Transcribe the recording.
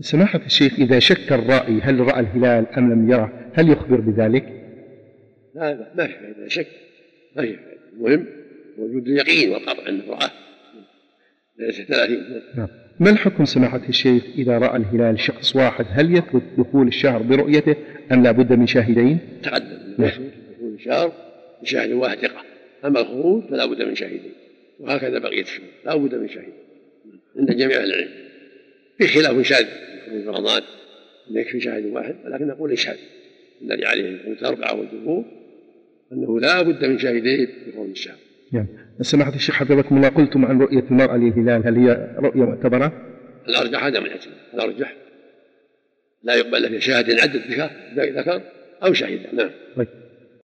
سماحة الشيخ إذا شك الرائي هل رأى الهلال أم لم يره؟ هل يخبر بذلك؟ لا لا ما في فائدة شك. ما في فائدة المهم وجود اليقين والقطع أنه رآه ليس ثلاثين. نعم. ما الحكم سماحة الشيخ إذا رأى الهلال شخص واحد؟ هل يثبت دخول الشهر برؤيته أم لا بد من شاهدين؟ تقدم. يثبت دخول الشهر بشاهد واحد ثقة أما الخروج فلا بد من شاهدين. وهكذا بقية الشهور. لا بد من شاهدين. عند جميع العلم. في خلاف شاذ. في خروج رمضان يكفي شاهد واحد ولكن نقول اشهد. الذي عليه الأربعة والجمهور أنه لا بد من شاهدين في خروج الشهر. نعم. سماحة الشيخ حفظكم الله قلتم عن رؤية المرأة للهلال هل هي رؤية معتبرة؟ الأرجح عدم الاعتبار الأرجح لا يقبل فيها شاهد عدد ذكر أو شهد نعم. طيب.